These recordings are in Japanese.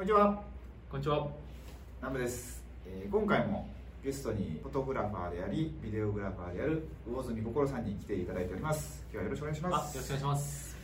こんにちは。こんにちは。南部です、えー今回もゲストにフォトグラファーでありビデオグラファーである魚住心さんに来ていただいております。今日はよろしくお願いしあよろますしくお願いします。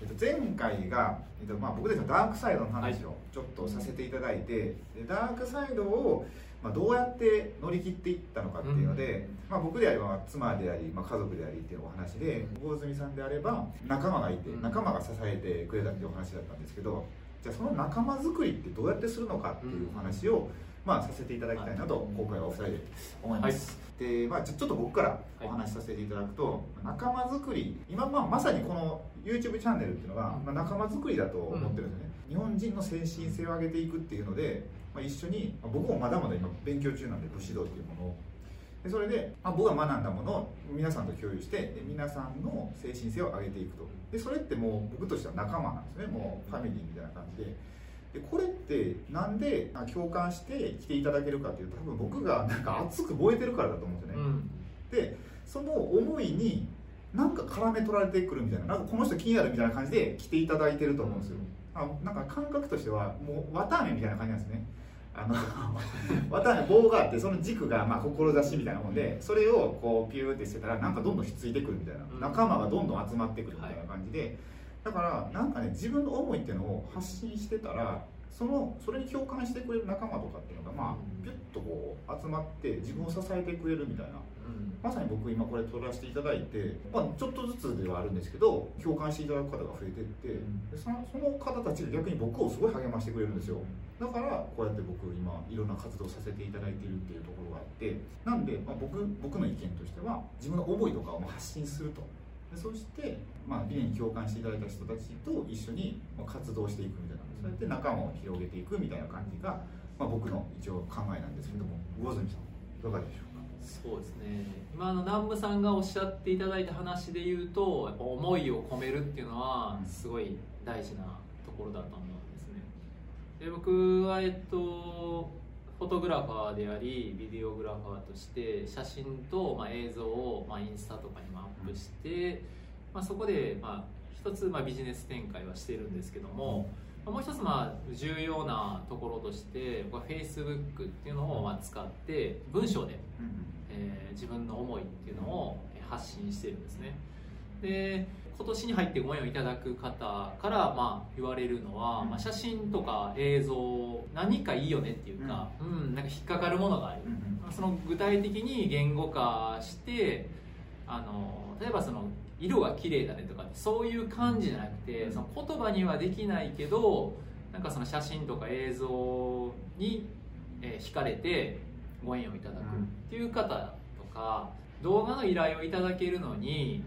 えっと、前回が、えっとまあ、僕たちのダークサイドの話をちょっとさせていただいて、でダークサイドを、まあ、どうやって乗り切っていったのかっていうので、まあ、僕であれば妻であり、まあ、家族でありっていうお話で魚住さんであれば仲間がいてうん。仲間が支えてくれたっていうお話だったんですけどじゃあその仲間作りってどうやってするのかっていうお話を、まあ、させていただきたいなと今回はお二人で思います、で、まあ、ちょっと僕からお話しさせていただくと、仲間作り今、まあ、まさにこの YouTube チャンネルっていうのは、まあ、仲間作りだと思ってるんですよね、日本人の精神性を上げていくっていうので、まあ、一緒に、まあ僕もまだまだ今勉強中なんで武士道っていうものをでそれで、まあ、僕が学んだものを皆さんと共有してで皆さんの精神性を上げていくと。でそれってもう僕としては仲間なんですね。もうファミリーみたいな感じで。でこれってなんであ共感して来ていただけるかっていうと多分僕がなんか熱く燃えてるからだと思うんですよね、うん。でその思いになんか絡め取られてくるみたいななんかこの人気になるみたいな感じで来ていただいてると思うんですよ、あなんか感覚としてはもう綿あめみたいな感じなんですねあの 綿あめ棒があってその軸がまあ志みたいなもんでそれをこうピューってしてたらなんかどんどんひっついてくるみたいな、うん。仲間がどんどん集まってくるみたいな感じで、だからなんかね自分の思いっていうのを発信してたらそのそれに共感してくれる仲間とかっていうのがまあうん。ピュッとこう集まって自分を支えてくれるみたいな。うん。まさに僕今これ撮らせていただいて、まあ、ちょっとずつではあるんですけど共感していただく方が増えてって、そのその方たちが逆に僕をすごい励ましてくれるんですよ。だからこうやって僕今いろんな活動させていただいているっていうところがあってなんで、まあ、僕僕の意見としては自分の思いとかをまあ発信すると。でそして、まあ、理念に共感していただいた人たちと一緒にまあ活動していくみたいな。そうやって仲間を広げていくみたいな感じが、まあ、僕の一応考えなんですけども。魚住さんいかがでしょうか？そうですね。今あの南部さんがおっしゃっていただいた話で言うとやっぱ思いを込めるっていうのはうん。すごい大事なところだと思うんですね。で僕はえっとフォトグラファーでありビデオグラファーとして写真と、まあ、映像を、まあ、インスタとかにもアップして、まあ、そこで、まあ、一つ、まあ、ビジネス展開はしてるんですけども、まあもう一つまあ重要なところとして僕は Facebook っていうのをまあ使って文章で、えー自分の思いっていうのをえー発信してるんですね。で今年に入ってご縁をいただく方からまあ言われるのは、うん。まあ、写真とか映像何かいいよねっていうか、うん。なんか引っかかるものがある、うんうん。その具体的に言語化してあの例えばその色が綺麗だねとかそういう感じじゃなくて、うん。その言葉にはできないけどなんかその写真とか映像に、えー惹かれてご縁をいただくっていう方とか動画の依頼をいただけるのに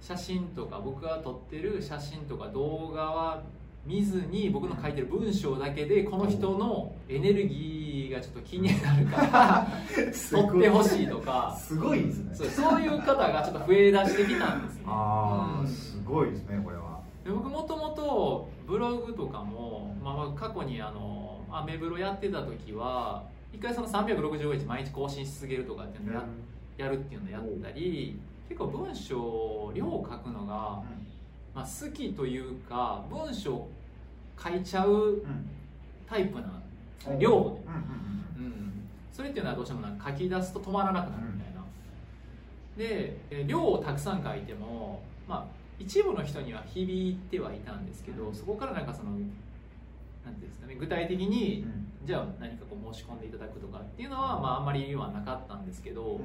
写真とか僕が撮ってる写真とか動画は見ずに僕の書いてる文章だけでこの人のエネルギーがちょっと気になるから 撮ってほしいとか。すごいですね。そういう方がちょっと増え出してきたんですね。ああ、うん。すごいですねこれは。で僕もともとブログとかも、まあ、過去にあのアメブロやってた時は一回その365日毎日更新し続けるとかっていうのや,、やるっていうのをやったり結構文章量を書くのが、まあ、好きというか文章書いちゃううん。タイプな量で、うんそれっていうのはどうしてもなんか書き出すと止まらなくなるみたいな、でえ量をたくさん書いても、まあ、一部の人には響いてはいたんですけど、うん。そこからなんかそのなんていうんですかね具体的に、うん。じゃあ何かこう申し込んでいただくとかっていうのは、まあ、あんまりはなかったんですけど、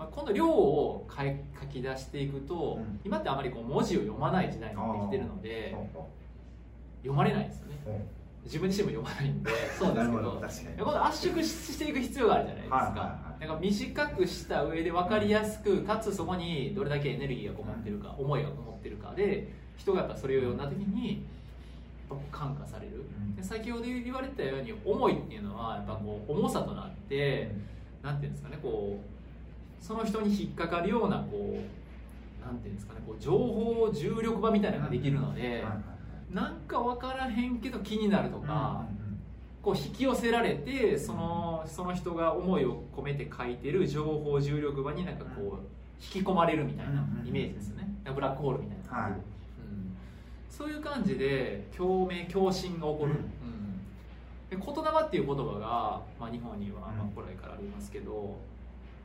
まあ、今度量を書き出していくと、うん。今ってあまりこう文字を読まない時代になってきてるので読まれないんですよね。自分自身も読まないんで。そうですけど確か圧縮ししていく必要があるじゃないですか、はいはいか短くした上で分かりやすくかつそこにどれだけエネルギーがこもってるか、思いがこもってるかで人がやっぱそれを読んだ時に感化される、ん。で先ほど言われたように思いっていうのはやっぱこう重さとなって、なんていうんですかねこうその人に引っかかるようなこうなんていうんですかねこう情報重力場みたいなのができるので、はいはいはい。なんか分からへんけど気になるとか、こう引き寄せられてそのその人が思いを込めて書いてる情報重力場になんかこう引き込まれるみたいなイメージですよね。ブラックホールみたいな、はい。うん、そういう感じで共鳴共振が起こる、うん。うん。で言霊っていう言葉が、まあ、日本にはまあ古来からありますけど、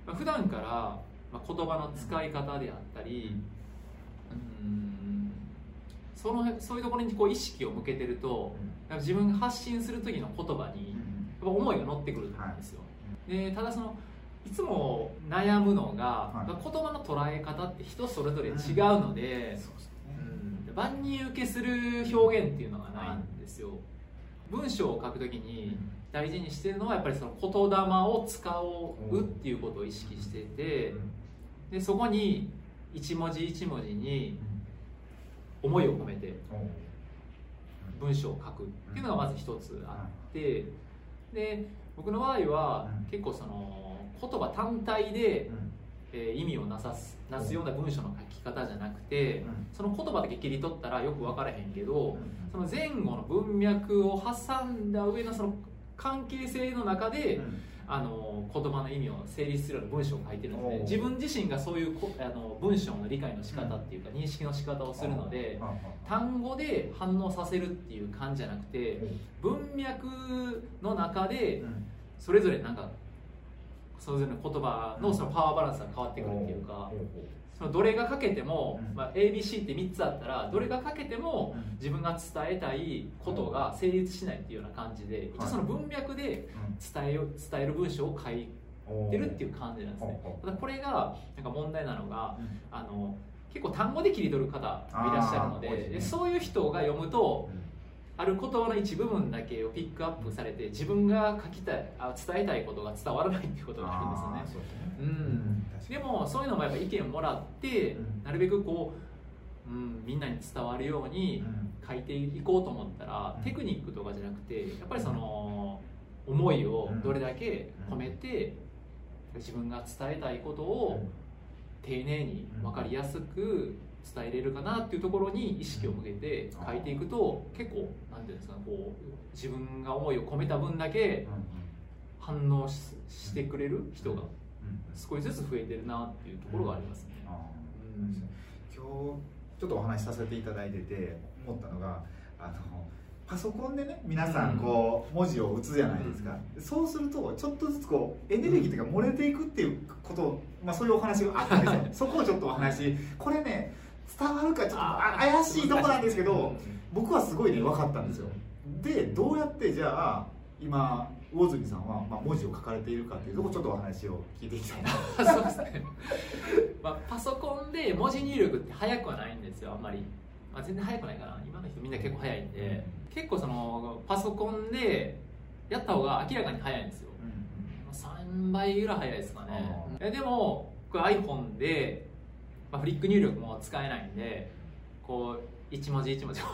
まあ、普段から、まあ、言葉の使い方であったり、うん。そのそういうところにこう意識を向けてると、自分が発信する時の言葉にやっぱ思いが乗ってくると思うんですよ、でただそのいつも悩むのが、はい。言葉の捉え方って人それぞれ違うので、うん。万人受けする表現っていうのがないんですよ、文章を書くときに大事にしてるのはやっぱりその言霊を使うっていうことを意識していてでそこに一文字一文字に思いを込めて文章を書くっていうのがまず一つあってで僕の場合はうん。結構その言葉単体で、えー意味をなさすなすような文章の書き方じゃなくてその言葉だけ切り取ったらよく分からへんけどその前後の文脈を挟んだ上のその関係性の中で、あの言葉の意味を成立するような文章を書いてるんで自分自身がそういうこあの文章の理解の仕方っていうか、認識の仕方をするので、単語で反応させるっていう感じじゃなくて文脈の中でそれぞれなんかそれぞれの言葉のそのパワーバランスが変わってくるっていうか、そのどれが書けても、うん。まあ、ABC って3つあったらどれが書けても自分が伝えたいことが成立しないっていうような感じで一応その文脈で伝えよ伝える文章を書いてるっていう感じなんですね。ただこれがなんか問題なのがあの結構単語で切り取る方もいらっしゃるのででそういう人が読むとある言葉の一部分だけをピックアップされて自分が書きたいあ伝えたいことが伝わらないっていうことがあるんですよね。うん。でもそういうのもやっぱ意見をもらって、うん。なるべくこう、うん、みんなに伝わるように書いていこうと思ったら、うん。テクニックとかじゃなくてやっぱりその思いをどれだけ込めて、自分が伝えたいことを丁寧に分かりやすく伝えれるかなっていうところに意識を向けて書いていくと結構なんていうんですかこう自分が思いを込めた分だけ反応ししてくれる人が少しずつ増えてるなっていうところがありますね。うん。今日ちょっとお話しさせていただいてて思ったのがあのパソコンでね皆さんこう文字を打つじゃないですか、そうするとちょっとずつこうエネルギーというか漏れていくっていうことを、まあ、そういうお話があったんですよ。そこをちょっとお話これね伝わるかちょっとあ怪しいとこなんですけど僕はすごいね分かったんですよ。でどうやってじゃあ今魚住さんは、まあ、文字を書かれているかっていうとこちょっとお話を聞いていきたいな。そうですね、まあ、パソコンで文字入力って早くはないんですよあんまり、まあ、全然早くないかな。今の人みんな結構早いんで。結構そのパソコンでやった方が明らかに早いんですよ。3倍ぐらい早いですかね。えでもこれ iPhone で、まあ、フリック入力も使えないんでこう一文字一文字を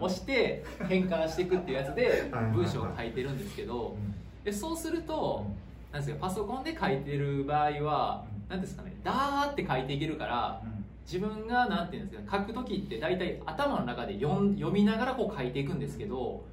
押して変換していくっていうやつで文章を書いてるんですけどでそうするとなん。ですかパソコンで書いてる場合は何ですかねダーって書いていけるから自分がなんていうんですか書く時って大体頭の中で読みながらこう書いていくんですけど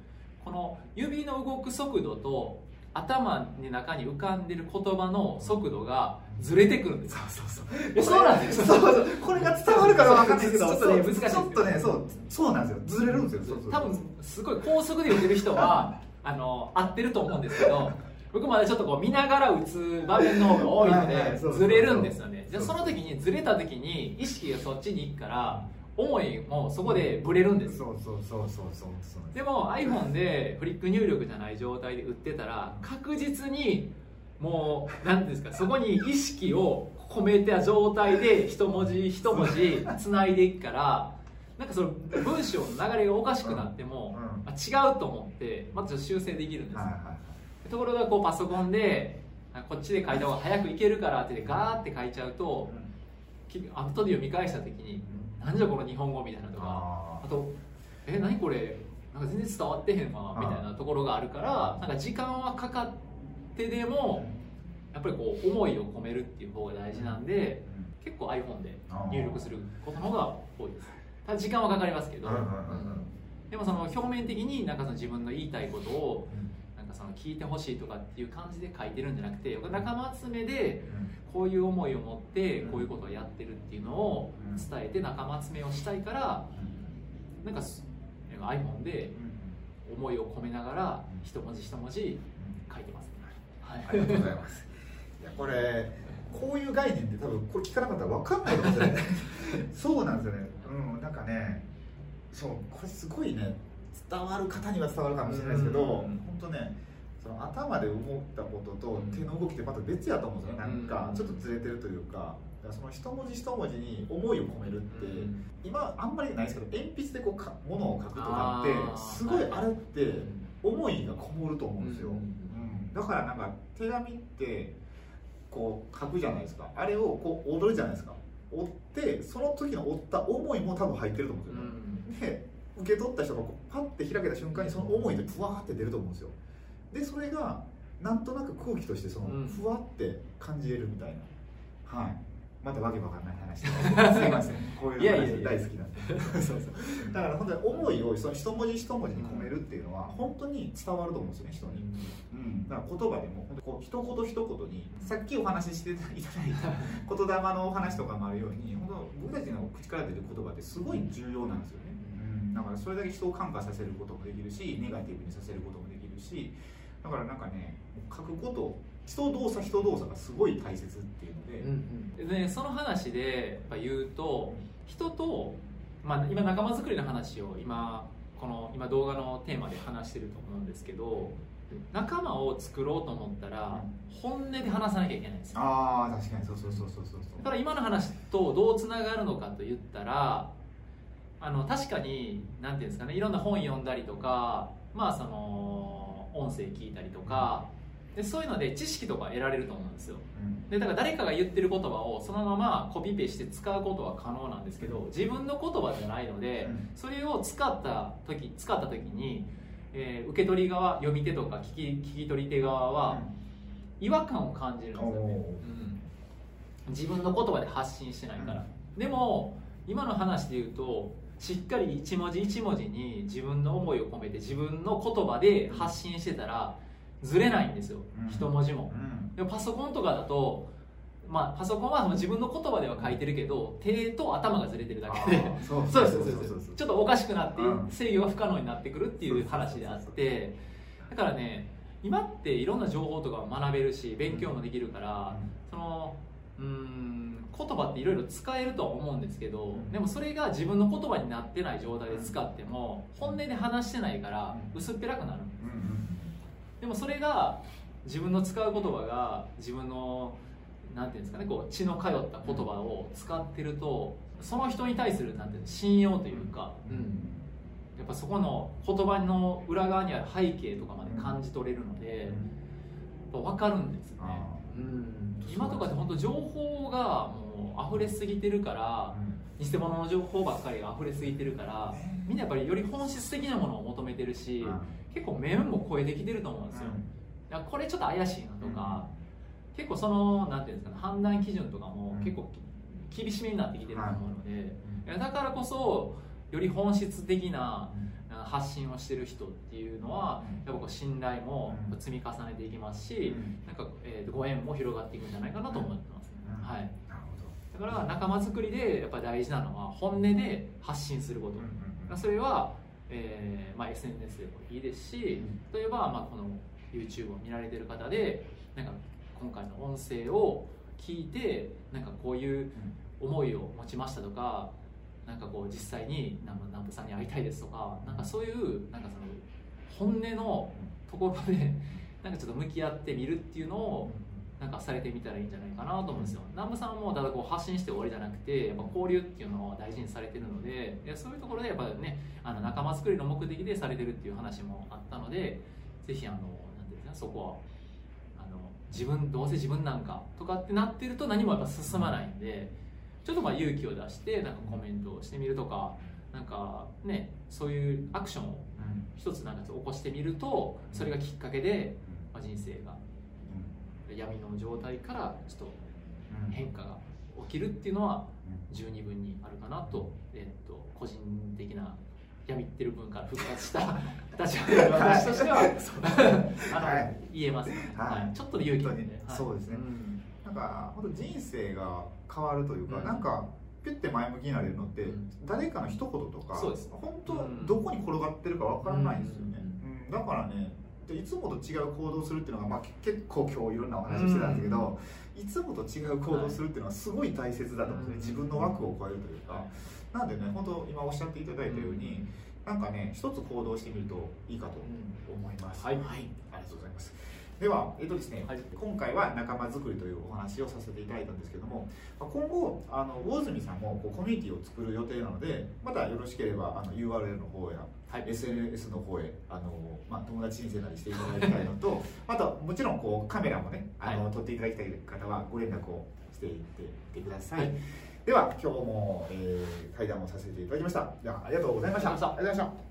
この指の動く速度と頭の中に浮かんでる言葉の速度がずれてくるんですよ。そうそうそう。そうなんですよ。そうそう。これが伝わるかわかんないけどちょっとね難しい。ちょっとねそう。そうなんですよ。ずれるんですよ。多分すごい高速で打てる人は あの合ってると思うんですけど僕まだちょっとこう見ながら打つ場面の方が多いのでずれるんですよね。じゃその時にずれた時に意識がそっちに行くから思いもそこでブレるんです。よそうそうそうそうそうそう。でも iPhone でフリック入力じゃない状態で打ってたら確実にもう何ですかそこに意識を込めた状態で一文字一文字つないでいくからなんかその文章の流れがおかしくなっても、うん。あ違うと思ってまず修正できるんです。ところがこうパソコンであこっちで書いた方が早くいけるからってガーって書いちゃうとき後で読み返した時になんじゃこの日本語みたいなのとか。ああと「え何これ？なんか全然伝わってへんわ」みたいなところがあるからなんか時間はかかってでもやっぱりこう思いを込めるっていう方が大事なんで結構 iPhone で入力することの方が多いです。ただ時間はかかりますけど、でもその表面的になんかその自分の言いたいことをその聞いてほしいとかっていう感じで書いてるんじゃなくて仲間集めでこういう思いを持ってこういうことをやってるっていうのを伝えて仲間集めをしたいからなんかす iPhone で思いを込めながら一文字一文字書いてます、はい、ありがとうございます。いやこれこういう概念って多分これ聞かなかったら分かんないかもしれない。そうなんですよね。うん。なんかねそうこれすごいね伝わる方には伝わるかもしれないですけど、本当ねその頭で思ったことと手の動きってまた別やと思うんですよね、なんかちょっとずれてるというかその一文字一文字に思いを込めるって、今あんまりないですけど鉛筆でこうかものを書くとかってすごいあれって思いがこもると思うんですよ、うんだからなんか手紙ってこう書くじゃないですか。あれをこう踊るじゃないですか。追ってその時の追った思いも多分入ってると思うんですよ。ね、で受け取った人がこうパッて開けた瞬間にその思いでふわーって出ると思うんですよ。でそれがなんとなく空気としてそのふわって感じれるみたいな、はい。またわけわかんない話 すいません。こういう話大好きなんで。そうそうだから本当に思いをその一文字一文字に込めるっていうのは本当に伝わると思うんですよね人に、うん、だから言葉でも本当こう一言一言にさっきお話ししていただいた言霊のお話とかもあるように本当僕たちの口から出る言葉ってすごい重要なんですよだからそれだけ人を感化させることもできるしネガティブにさせることもできるしだからなんかね書くこと人動作人動作がすごい大切っていうので,、うんうん、でその話でやっぱ言うと人と、まあ、今仲間づくりの話を今この今動画のテーマで話してると思うんですけど仲間を作ろうと思ったら本音で話さなきゃいけないんですよ。ああ確かにそうそうそうそうそう。だから今の話とどうつながるのかと言ったらあの確かに何ていうんですかねいろんな本読んだりとかまあその音声聞いたりとか、でそういうので知識とか得られると思うんですよ、でだから誰かが言ってる言葉をそのままコピペして使うことは可能なんですけど自分の言葉じゃないので、それを使った時使った時に、えー、受け取り側読み手とか聞き聞き取り手側は違和感を感じるんですよね、うん、自分の言葉で発信してないから、でも今の話で言うとしっかり一文字一文字に自分の思いを込めて自分の言葉で発信してたらずれないんですよ、うん、一文字も、うん、でもパソコンとかだとまあ、パソコンは自分の言葉では書いてるけど手と頭がずれてるだけで。そうそうそうそう。ちょっとおかしくなって制御が不可能になってくるっていう話であって。だからね今っていろんな情報とか学べるし勉強もできるから、そのうん言葉っていろいろ使えるとは思うんですけど、でもそれが自分の言葉になってない状態で使っても本音で話してないから薄っぺらくなるんです、でもそれが自分の使う言葉が自分のなんていうんですかねこう血の通った言葉を使ってるとその人に対するなんていうの信用というか、うん、やっぱそこの言葉の裏側にある背景とかまで感じ取れるので、うん、分かるんですよね、うん、今とかって本当情報がもう溢れすぎてるから、偽物の情報ばっかりが溢れすぎてるからみんなやっぱりより本質的なものを求めてるし、結構面も超えてきてると思うんですよ、うん、これちょっと怪しいなとか、うん、結構そのなんていうんですかね判断基準とかも結構厳しめになってきてると思うので、はい、だからこそより本質的な発信をしてる人っていうのはやっぱこう信頼も積み重ねていきますし、なんか、えー、ご縁も広がっていくんじゃないかなと思ってます、ね、はい、だから仲間づくりでやっぱり大事なのは本音で発信すること、それはえーまあ、SNS でもいいですし、例えば、まあ、この YouTube を見られてる方でなんか今回の音声を聞いてなんかこういう思いを持ちましたとかなんかこう実際に南部さんに会いたいですとかなんかそういうなんかその本音のところでなんかちょっと向き合ってみるっていうのをなんかされてみたらいいんじゃないかなと思うんですよ。南部さんもただこう発信して終わりじゃなくてやっぱ交流っていうのを大事にされてるのでそういうところでやっぱねあの仲間作りの目的でされてるっていう話もあったのでぜひあのなんていうんですかそこはあの自分どうせ自分なんかとかってなってると何もやっぱ進まないんでちょっとまあ勇気を出してなんかコメントをしてみるとかなんかねそういうアクションを一つなんか起こしてみるとそれがきっかけで、まあ、人生が闇の状態からちょっと変化が起きるっていうのは十二分にあるかなと,、えー、と個人的な闇ってる分から復活した立場で私としてはあの、はい、言えます、ね、はい、ちょっと勇気がね、そうですね、なんか本当人生が変わるというか、うん、なんかピュッて前向きになれるのって、誰かの一言とか、そうです本当どこに転がってるかわからないんですよね、うん。だからねでいつもと違う行動するっていうのが、まあ、結構今日いろんなお話をしてたんですけど、いつもと違う行動するっていうのはすごい大切だと思うんですね、自分の枠を超えるというか、なんでね本当今おっしゃっていただいたように、なんかね一つ行動してみるといいかと思います、はい、はい、ありがとうございますでは、えっとですね、はい、今回は仲間づくりというお話をさせていただいたんですけども今後あの魚住さんもこうコミュニティを作る予定なのでまたよろしければあの URL の方や、はい、SNS の方へあの、まあ、友達申請なりしていただきたいのと あともちろんこうカメラもねあの、はい、撮っていただきたい方はご連絡をしていってください、では今日も、えー、対談をさせていただきました。ではありがとうございました。ありがとうございました